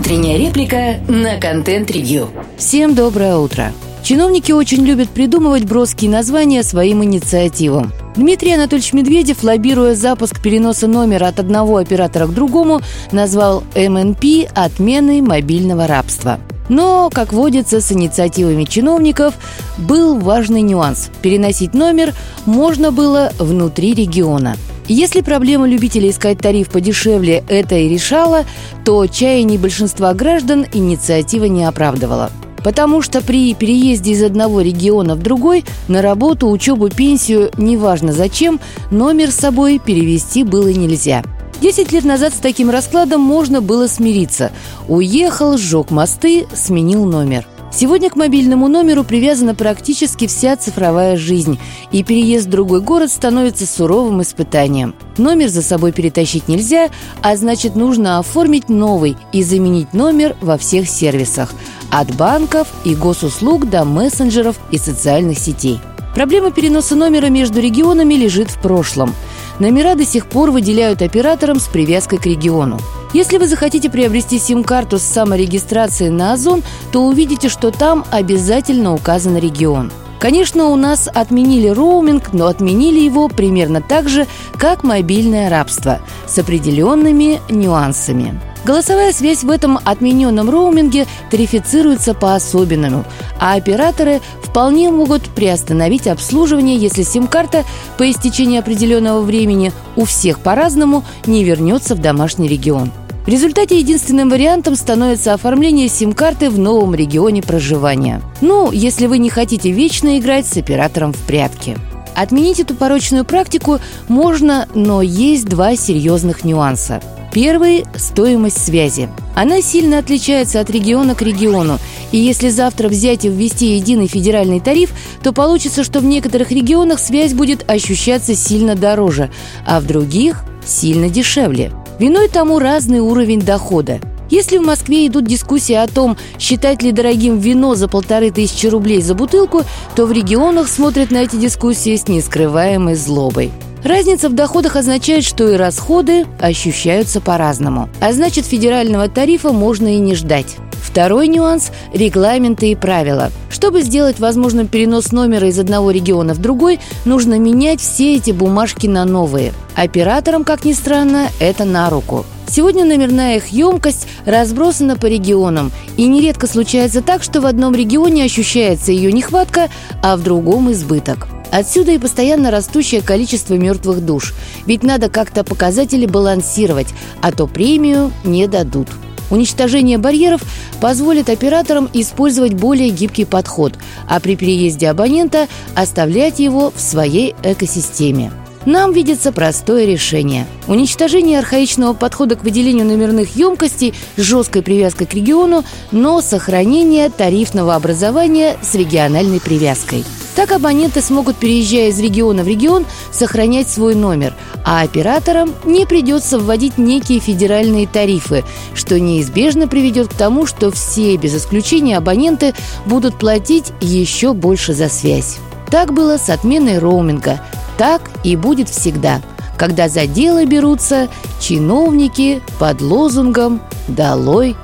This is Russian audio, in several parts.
Утренняя реплика на контент-ревью. Всем доброе утро. Чиновники очень любят придумывать броские названия своим инициативам. Дмитрий Анатольевич Медведев, лоббируя запуск переноса номера от одного оператора к другому, назвал МНП отменой мобильного рабства. Но, как водится с инициативами чиновников, был важный нюанс. Переносить номер можно было внутри региона. Если проблема любителей искать тариф подешевле это и решала, то чаяний большинства граждан инициатива не оправдывала. Потому что при переезде из одного региона в другой на работу, учебу, пенсию, неважно зачем, номер с собой перевести было нельзя – Десять лет назад с таким раскладом можно было смириться. Уехал, сжег мосты, сменил номер. Сегодня к мобильному номеру привязана практически вся цифровая жизнь, и переезд в другой город становится суровым испытанием. Номер за собой перетащить нельзя, а значит нужно оформить новый и заменить номер во всех сервисах – от банков и госуслуг до мессенджеров и социальных сетей. Проблема переноса номера между регионами лежит в прошлом – Номера до сих пор выделяют операторам с привязкой к региону. Если вы захотите приобрести сим-карту с саморегистрацией на Озон, то увидите, что там обязательно указан регион. Конечно, у нас отменили роуминг, но отменили его примерно так же, как мобильное рабство, с определенными нюансами. Голосовая связь в этом отмененном роуминге тарифицируется по-особенному, а операторы вполне могут приостановить обслуживание, если сим-карта по истечении определенного времени у всех по-разному не вернется в домашний регион. В результате единственным вариантом становится оформление сим-карты в новом регионе проживания. Ну, если вы не хотите вечно играть с оператором в прятки. Отменить эту порочную практику можно, но есть два серьезных нюанса – Первый – стоимость связи. Она сильно отличается от региона к региону. И если завтра взять и ввести единый федеральный тариф, то получится, что в некоторых регионах связь будет ощущаться сильно дороже, а в других – сильно дешевле. Виной тому разный уровень дохода. Если в Москве идут дискуссии о том, считать ли дорогим вино за полторы тысячи рублей за бутылку, то в регионах смотрят на эти дискуссии с нескрываемой злобой. Разница в доходах означает, что и расходы ощущаются по-разному. А значит, федерального тарифа можно и не ждать. Второй нюанс – регламенты и правила. Чтобы сделать возможным перенос номера из одного региона в другой, нужно менять все эти бумажки на новые. Операторам, как ни странно, это на руку. Сегодня номерная их емкость разбросана по регионам, и нередко случается так, что в одном регионе ощущается ее нехватка, а в другом избыток. Отсюда и постоянно растущее количество мертвых душ. Ведь надо как-то показатели балансировать, а то премию не дадут. Уничтожение барьеров позволит операторам использовать более гибкий подход, а при переезде абонента оставлять его в своей экосистеме. Нам видится простое решение. Уничтожение архаичного подхода к выделению номерных емкостей с жесткой привязкой к региону, но сохранение тарифного образования с региональной привязкой – так абоненты смогут, переезжая из региона в регион, сохранять свой номер, а операторам не придется вводить некие федеральные тарифы, что неизбежно приведет к тому, что все, без исключения абоненты, будут платить еще больше за связь. Так было с отменой роуминга. Так и будет всегда, когда за дело берутся чиновники под лозунгом «Долой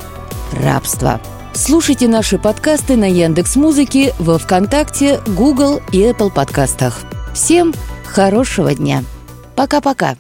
рабство». Слушайте наши подкасты на Яндекс Музыке, во ВКонтакте, Google и Apple подкастах. Всем хорошего дня. Пока-пока.